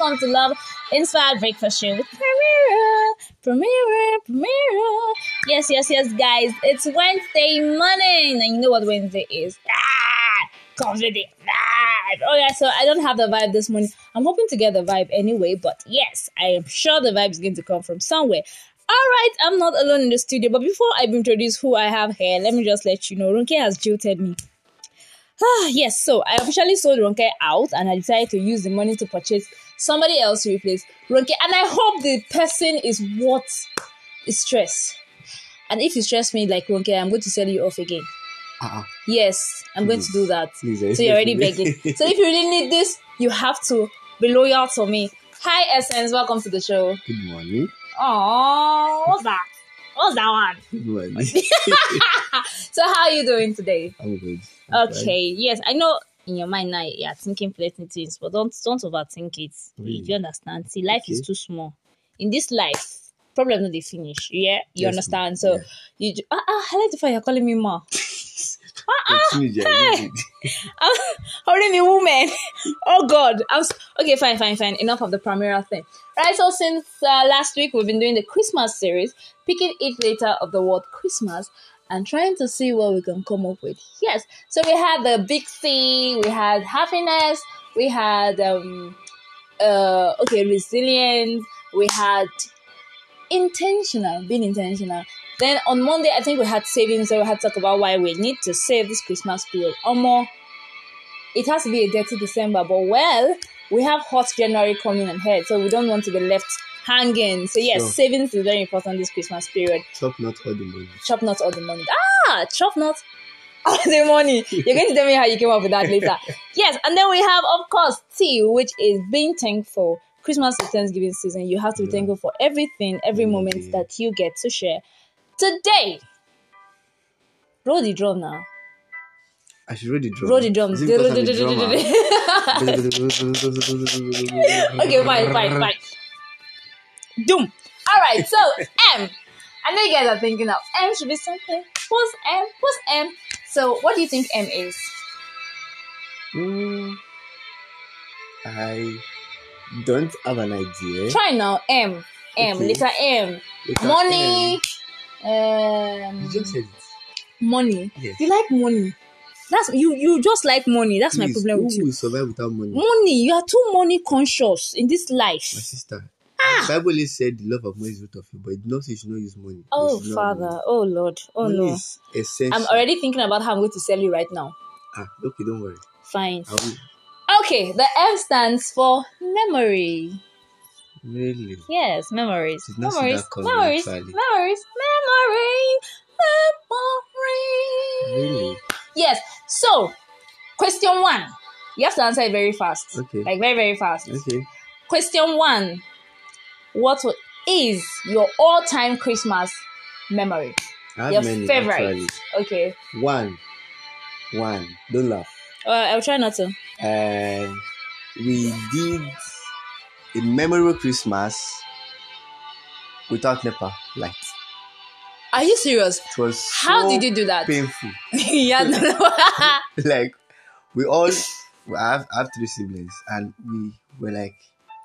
welcome to Love Inspired Breakfast Show with Primera, Primera, Primera. Yes, yes, yes, guys. It's Wednesday morning, and you know what Wednesday is. Ah, the vibe. Oh yeah, so I don't have the vibe this morning. I'm hoping to get the vibe anyway, but yes, I am sure the vibe is going to come from somewhere. All right, I'm not alone in the studio, but before I introduce who I have here, let me just let you know Ronke has jilted me. Ah, yes, so I officially sold Ronke out and I decided to use the money to purchase somebody else to replace Ronke. And I hope the person is what is stress. And if you stress me like Ronke, I'm going to sell you off again. Uh-uh. Yes, I'm going to do that. Please, So you're already begging. so if you really need this, you have to be loyal to me. Hi, Essence. Welcome to the show. Good morning. Oh, what's that? What's that one? Good morning. So how are you doing today? I'm good. I'm Okay, yes, I know in your mind now you're thinking plenty things, but don't don't overthink it. Really? Do you understand? See, life is too small. In this life, problem not they finish. Yeah, you Yes, understand? So Yeah. you ah, ah, I like the fact you're calling me ma. fine. Continue, Jerry. I'm calling me woman. oh God. I'm s- okay. Fine, fine, fine. Enough of the Primera thing. Right. So since uh, last week, we've been doing the Christmas series, picking each letter of the word Christmas and trying to see what we can come up with. Yes. So we had the big C. We had happiness. We had um uh okay resilience. We had intentional, being intentional. Then on Monday, I think we had savings, so we had to talk about why we need to save this Christmas period. Or more, it has to be a dirty December, but well, we have hot January coming ahead, so we don't want to be left hanging. So yes, Sure. savings is very important this Christmas period. Chop not all the money. Chop not all the money. Ah, chop not all the money. You're going to tell me how you came up with that later. yes, and then we have, of course, tea, which is being thankful. Christmas is Thanksgiving season. You have to be Yeah. thankful for everything, every Mm, moment that you get to share. Today, roll the drum now. I should roll the drum. Roll the drum. Is it because I'm a drummer? okay, fine, fine, fine. Doom. All right, so M. I know you guys are thinking of M should be something. What's M? What's M? So, what do you think M is? Hmm, I don't have an idea. Try now. M. M. Okay. Letter M. Letter money. M. Um, You just said it. money. Yes. You like money. That's you. You just like money. That's my problem who with you. will survive without money? Money. You are too money conscious in this life. My sister. Ah. The Bible is said the love of money is root of you, but it not say you should not use money. Oh Father. Oh Lord. Oh money no. is essential. I'm already thinking about how I'm going to sell you right now. Ah, okay, don't worry. Fine. Okay, the M stands for memory. Really? Yes, memories. Did not see Memories. Memories. Memories. Memory. Really? Yes. So, question one. You have to answer it very fast. Okay. Like very, very fast. Okay. Question one. What is your all-time Christmas memory? I your many, favorite. actually. Okay. One. One. Don't laugh. Uh, I'll try not to. Uh, we did a memorable Christmas without NEPA light. Are you serious? It was How so did you do that? painful. yeah. no. like we all we have, I have three siblings and we were like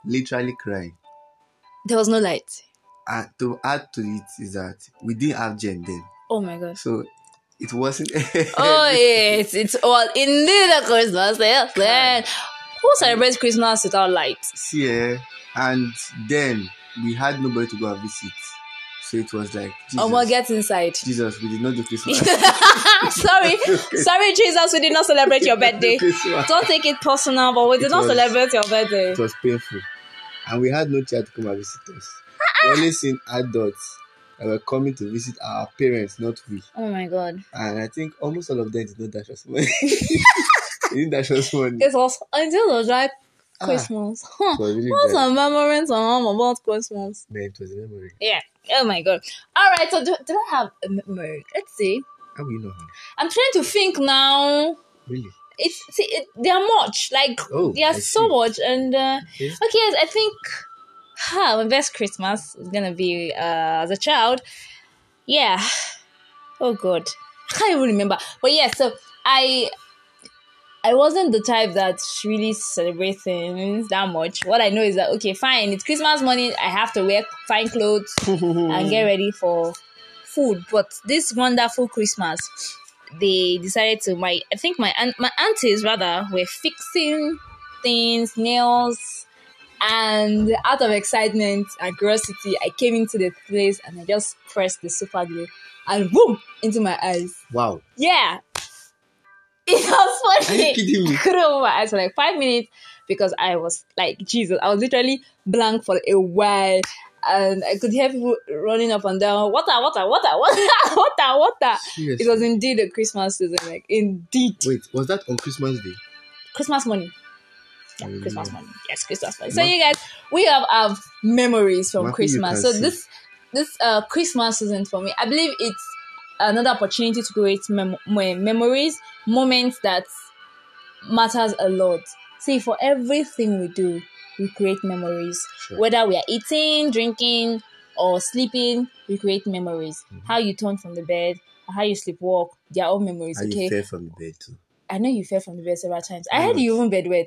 literally crying. There was no light. And to add to it is that we didn't have gen then. Oh my gosh. So it wasn't Oh yes, it's it's all indeed a Christmas. Yes, then who celebrates Christmas without lights? See, eh, and then we had nobody to go and visit. So it was like Jesus, Oh, well, get inside. Jesus, we did not do Christmas. sorry, sorry, Jesus, we did not celebrate your birthday. Don't take it personal, but we did It not was- celebrate your birthday. It was painful. And we had no child to come and visit us. Uh-uh. We only seen adults that were coming to visit our parents, not we. Oh my god, And I think almost all of them did not dash us money. they didn't dash us money. it was until the like Ah, Christmas. Huh. It really What's some memories on about Christmas? Man, it was a memory. Yeah. Oh my god. All right. So do, do I have a memory? Let's see. How will you know? I'm trying to think now. Really? It's see, it, there are much like Oh, there are I so see. much and uh, Okay. okay yes, i think huh, my best christmas is gonna be uh, as a child yeah oh god i can't even remember but yeah so i I wasn't the type that really celebrates things that much. What I know is that okay, fine, it's Christmas morning. I have to wear fine clothes and get ready for food. But this wonderful Christmas, they decided to my I think my aunt, my aunties rather were fixing things, nails, and out of excitement and curiosity, I came into the place and I just pressed the super glue and boom into my eyes. Wow. Yeah. It was funny. Are you kidding me? I couldn't open my eyes for like five minutes because I was like, Jesus, I was literally blank for a while. And I could hear people running up and down, water, water, water, water, water, water. Seriously? It was indeed a Christmas season, like indeed. Wait, was that on Christmas Day? Christmas morning. Yeah, Mm. Christmas morning. Yes, Christmas morning. So you guys, we have have memories from Ma- Christmas. So see. this this uh Christmas season for me, I believe it's another opportunity to create mem- memories, moments that matters a lot. See, for everything we do, we create memories. Sure. Whether we are eating, drinking, or sleeping, we create memories. Mm-hmm. How you turn from the bed, how you sleepwalk, they are all memories. How okay, you fell from the bed too? I know you fell from the bed several times. I I heard you even bedwet.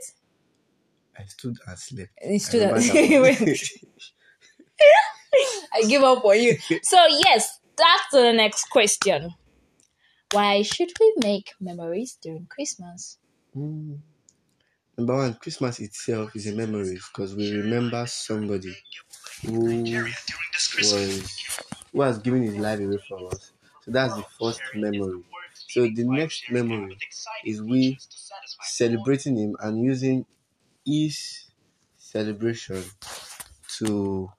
I stood and slept. You stood and- that. I give up on you. So yes, back to the next question. Why should we make memories during Christmas? Mm. Number one, Christmas itself is a memory because we remember somebody who was who has given his life away from us. So that's the first memory. So the next memory is we celebrating him and using his celebration to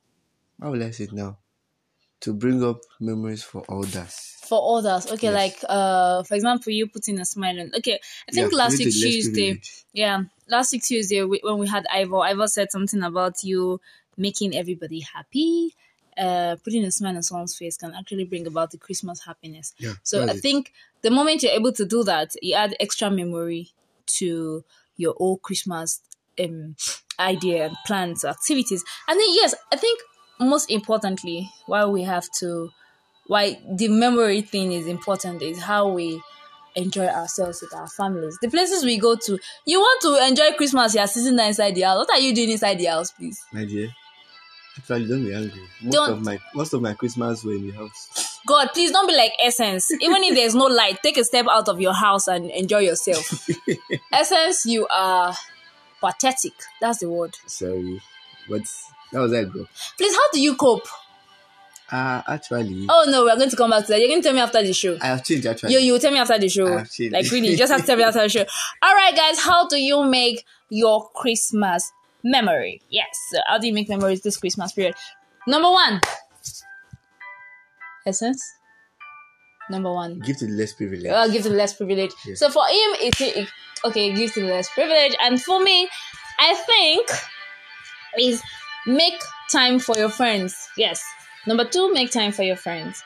how will I say it now? To bring up memories for others. For others, okay, Yes. like uh, for example, you putting a smile on. Okay, I think Yeah, last week need to less Tuesday, yeah, last week Tuesday we, when we had Ivor, Ivor said something about you making everybody happy. Uh, putting a smile on someone's face can actually bring about the Christmas happiness. Yeah, So I it. think the moment you're able to do that, you add extra memory to your whole Christmas um, idea and plans, activities. And then yes, I think most importantly, why we have to, why the memory thing is important is how we enjoy ourselves with our families. The places we go to, you want to enjoy Christmas, you're sitting there inside the house. What are you doing inside the house, please? My dear, actually, don't be angry. Most Don't- of my most of my Christmas were in the house. God, please don't be like Essence. Even if there's no light, take a step out of your house and enjoy yourself. Essence, you are pathetic. That's the word. Sorry, but that was that. Please, how do you cope? Uh actually, Oh no, we're going to come back to that. You're going to tell me after the show. I have changed. Actually, You, you tell me after the show. I've changed. Like really, just have to tell me after the show. All right, guys, how do you make your Christmas memory? Yes, so how do you make memories this Christmas period? Number one, essence. Number one, give to the less privileged. I'll give to the less privileged. Yes. So for him, it's it okay, give to the less privileged, and for me, I think is make time for your friends. Yes. Number two, make time for your friends.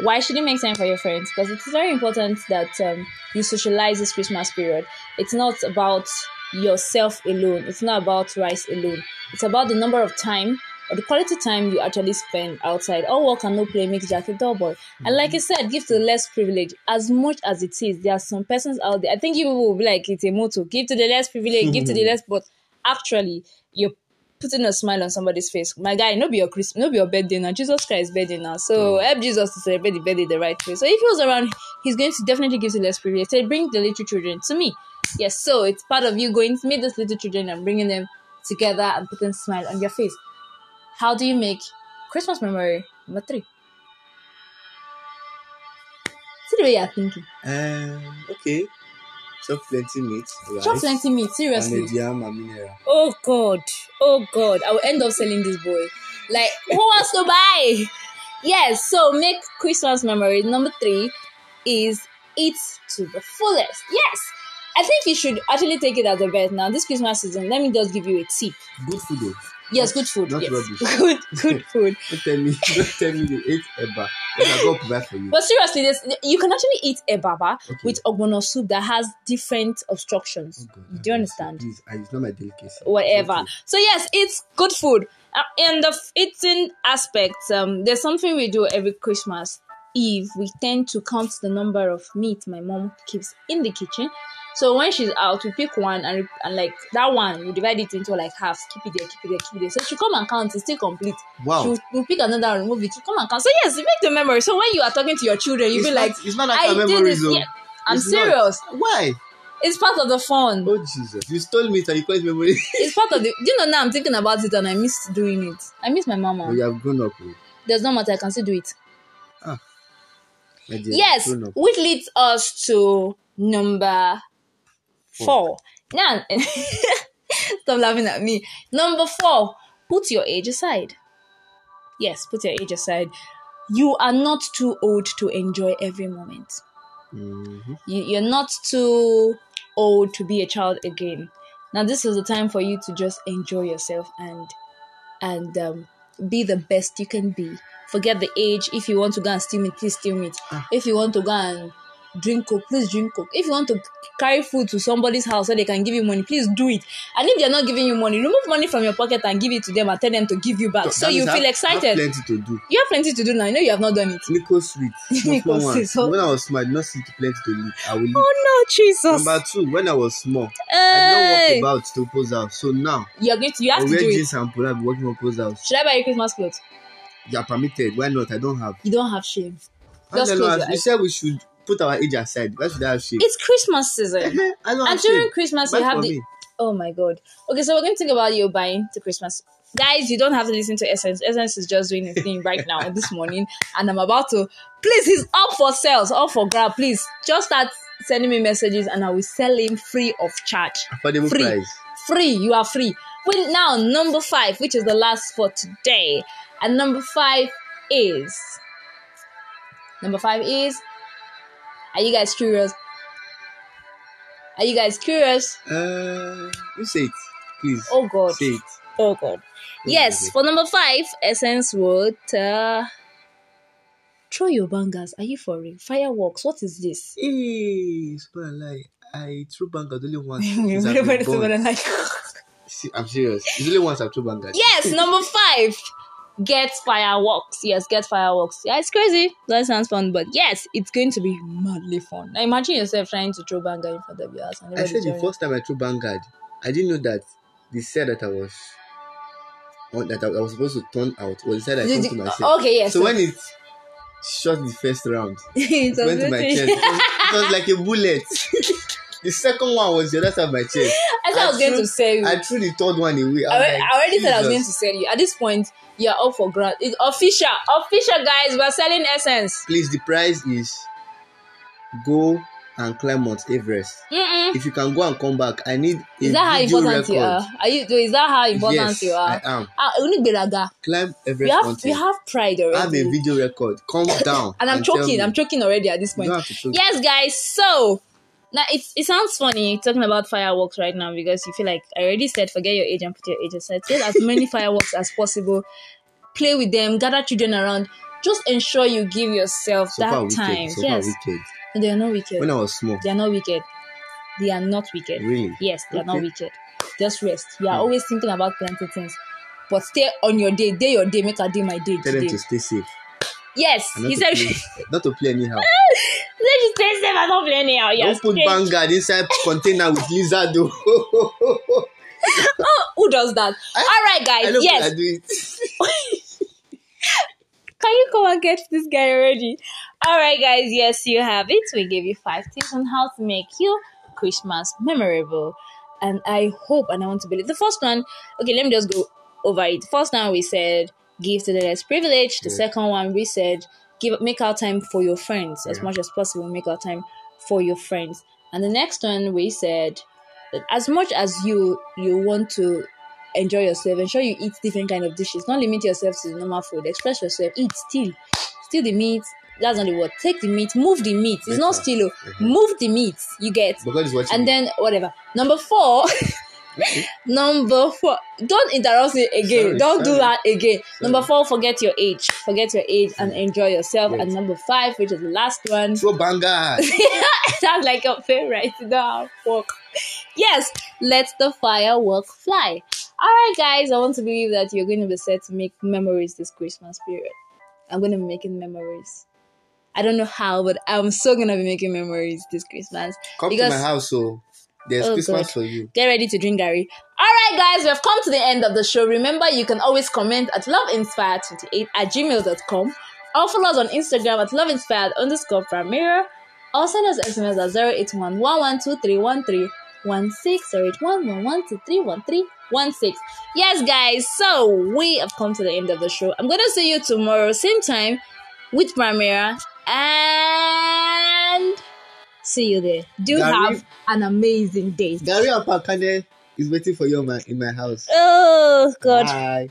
Why should you make time for your friends? Because it's very important that um, you socialize this Christmas period. It's not about yourself alone. It's not about rice alone. It's about the number of time or the quality time you actually spend outside. All work and no play makes Jack a dull boy. And like I said, give to the less privileged. As much as it is, there are some persons out there. I think you will be like, it's a motto. Give to the less privileged, give to the less, but actually, you're putting a smile on somebody's face. My guy, no be your Christmas, no be your birthday now. Jesus Christ birthday now. So help Jesus to celebrate the birthday the right way. So if he was around, he's going to definitely give you less privilege. Say, bring the little children to me. Yes, so it's part of you going to meet those little children and bringing them together and putting a smile on your face. How do you make Christmas memory number three? See the way you're thinking. Um, okay. Chop plenty meat. Rice, Chop plenty meat, And seriously. a jam and mineral. Oh God, oh God, I will end up selling this boy. Like, who wants to buy? Yes, so make Christmas memory. Number three is eat to the fullest. Yes, I think you should actually take it as a bet now. This Christmas season, let me just give you a tip. Good food. Yes, good food. Not yes. rubbish. Good, good food. Don't tell me. Don't tell me you ate eba. But I go provide for you. But seriously, this you can actually eat a baba Okay. with ogbono soup that has different obstructions. Oh, God, Do you understand? Please, I, it's not my delicacy. whatever. Okay. So yes, it's good food. Uh, in the eating aspect, um, there's something we do every Christmas Eve. We tend to count the number of meat my mom keeps in the kitchen. So when she's out, we pick one and, and like that one, we divide it into like halves. Keep it there, keep it there, keep it there. So she come and count, it's still complete. Wow. She'll, we'll pick another one, remove it. She come and count. So yes, you make the memory. So when you are talking to your children, you be not- like, it's not like I a did memory this. zone. Yeah, I'm It's not. serious. Why? It's part of the fun. Oh Jesus! You stole me and you call it memory. It's part of the. Do you know now? I'm thinking about it and I miss doing it. I miss my mama. oh, you have grown up. oh. There's no matter. I can still do it. Ah. Yes, which leads us to number four. Now, stop laughing at me. Number four, put your age aside. Yes, put your age aside. You are not too old to enjoy every moment. Mhm. You, you're not too old to be a child again. Now, this is the time for you to just enjoy yourself and and um, be the best you can be. Forget the age. If you want to go and steal meat, please steal meat. Ah. If you want to go and drink coke, please drink coke. If you want to carry food to somebody's house so they can give you money, please do it. And if they're not giving you money, remove money from your pocket and give it to them and tell them to give you back. So you feel have- I excited. have plenty to do. You have plenty to do now. I know you have not done it. Nico sweet. Small, Nico one. sweet, so- When I was small, I did not see plenty to leave. I will leave. Oh no, Jesus! Number two, when I was small, I Hey! did not walk about to Opo's house. So now, You're going to. You have I to do it. and polo, I'll be walking Opo's house. Should I buy you Christmas clothes? You are permitted. Why not? I don't have. You don't have shame. I Just close your you eyes. said we should put our age aside. Why should I have? It's Christmas season. I don't and during shame. Christmas, Buy you have the. me. Oh my god. Okay, so we're going to think about you buying to Christmas. Guys, you don't have to listen to Essence. Essence is just doing a thing right now this morning, and I'm about to. Please, he's up for sales, up for grab. Please, just start sending me messages, and I will sell him free of charge. Affordable Free. price. Free, you are free. Well, now number five, which is the last for today, and number five is. Number five is. Are you guys curious? Are you guys curious? Uh, you say it, please. Oh God. Say it. Oh God. Yes, for number five, Essence would uh, throw your bangers. Are you for real? Fireworks. What is this? Hey, subhanallah. I threw bangers only once. since I've been born. See, I'm serious. It's only once I've threw bangers. yes, number five. Get fireworks. Yes, get fireworks. Yeah, it's crazy. That sounds fun, but yes, it's going to be madly fun. Now imagine yourself trying to throw banger in front of your house. And I said the first time I threw banger, I didn't know that they said that I was on that I was supposed to turn out was the side I turned to myself. Uh, okay, yes. So when it shot the first round, it it went to my chest. It was, it was like a bullet. the second one was the other side of my chest. I said I was going to sell you. I threw the third one away. I already, I already said I was going to sell you. At this point, you're up for grant. It's official. Official, guys. We're selling essence. Please, the price is go and climb Mount Everest. Mm-mm. If you can go and come back, I need a Is that how video important record. you are? Are you? Is that how important yes, you are? I are? am. Ah, Unigberaga. Climb Everest We have we have pride already. I have a video record. Calm down. And I'm tell choking. I'm choking already at this You point. don't have to choke. Yes, guys. So now it it sounds funny talking about fireworks right now because you feel like I already said forget your age and put your age aside. Get as many fireworks as possible. Play with them. Gather children around. Just ensure you give yourself So that time. So yes, they are not wicked. When I was small, They are not wicked. They are not wicked. really. Yes, they are not wicked. Just rest. You are Hmm. always thinking about plenty things. But stay on your day. Day your day. Make a day my day Tell them to stay safe. Yes. He said play, not to play anyhow. he said you stay safe and not play anyhow. Yes. Don't put bangard inside container with lizard. Oh, who does that? All right, I guys. Yes. I do it. Can you come and get this guy already? All right, guys. Yes, you have it. We gave you five tips on how to make your Christmas memorable. And I hope and I want to believe the first one. Okay, let me just go over it. First one we said give to the less privileged. The Yeah. second one we said give make out time for your friends as Yeah. much as possible. Make out time for your friends. And the next one we said that as much as you you want to enjoy yourself, ensure you eat different kind of dishes. Don't limit yourself to the normal food. Express yourself. Eat still, still the meat. That's not the word. Take the meat. Move the meat. It's not still. Mhm. Move the meat. You get. But God is watching. And then whatever. Number four. Number four. Don't interrupt me again. Sorry, Don't do that again. Sorry. Number four. Forget your age. Forget your age and hmm. enjoy yourself. And number five, which is the last one. throw bangard. Sounds like your favorite. You know how to work. Yes, let the firework fly. All right, guys. I want to believe that you're going to be set to make memories this Christmas period. I'm going to be making memories. I don't know how, but I'm so going to be making memories this Christmas. Come Because- to my house, so There's Oh, Christmas God. for you. Get ready to drink Gary. All right, guys, we have come to the end of the show. Remember, you can always comment at loveinspired28 at gmail.com or follow us on Instagram at loveinspired underscore primera or send us SMS at 081 112313 Yes, guys, so we have come to the end of the show. I'm going to see you tomorrow, same time, with Primera, and see you there. Do Gary- have an amazing day. Gary and Pakane is waiting for you in my, in my house. Oh, God. Bye.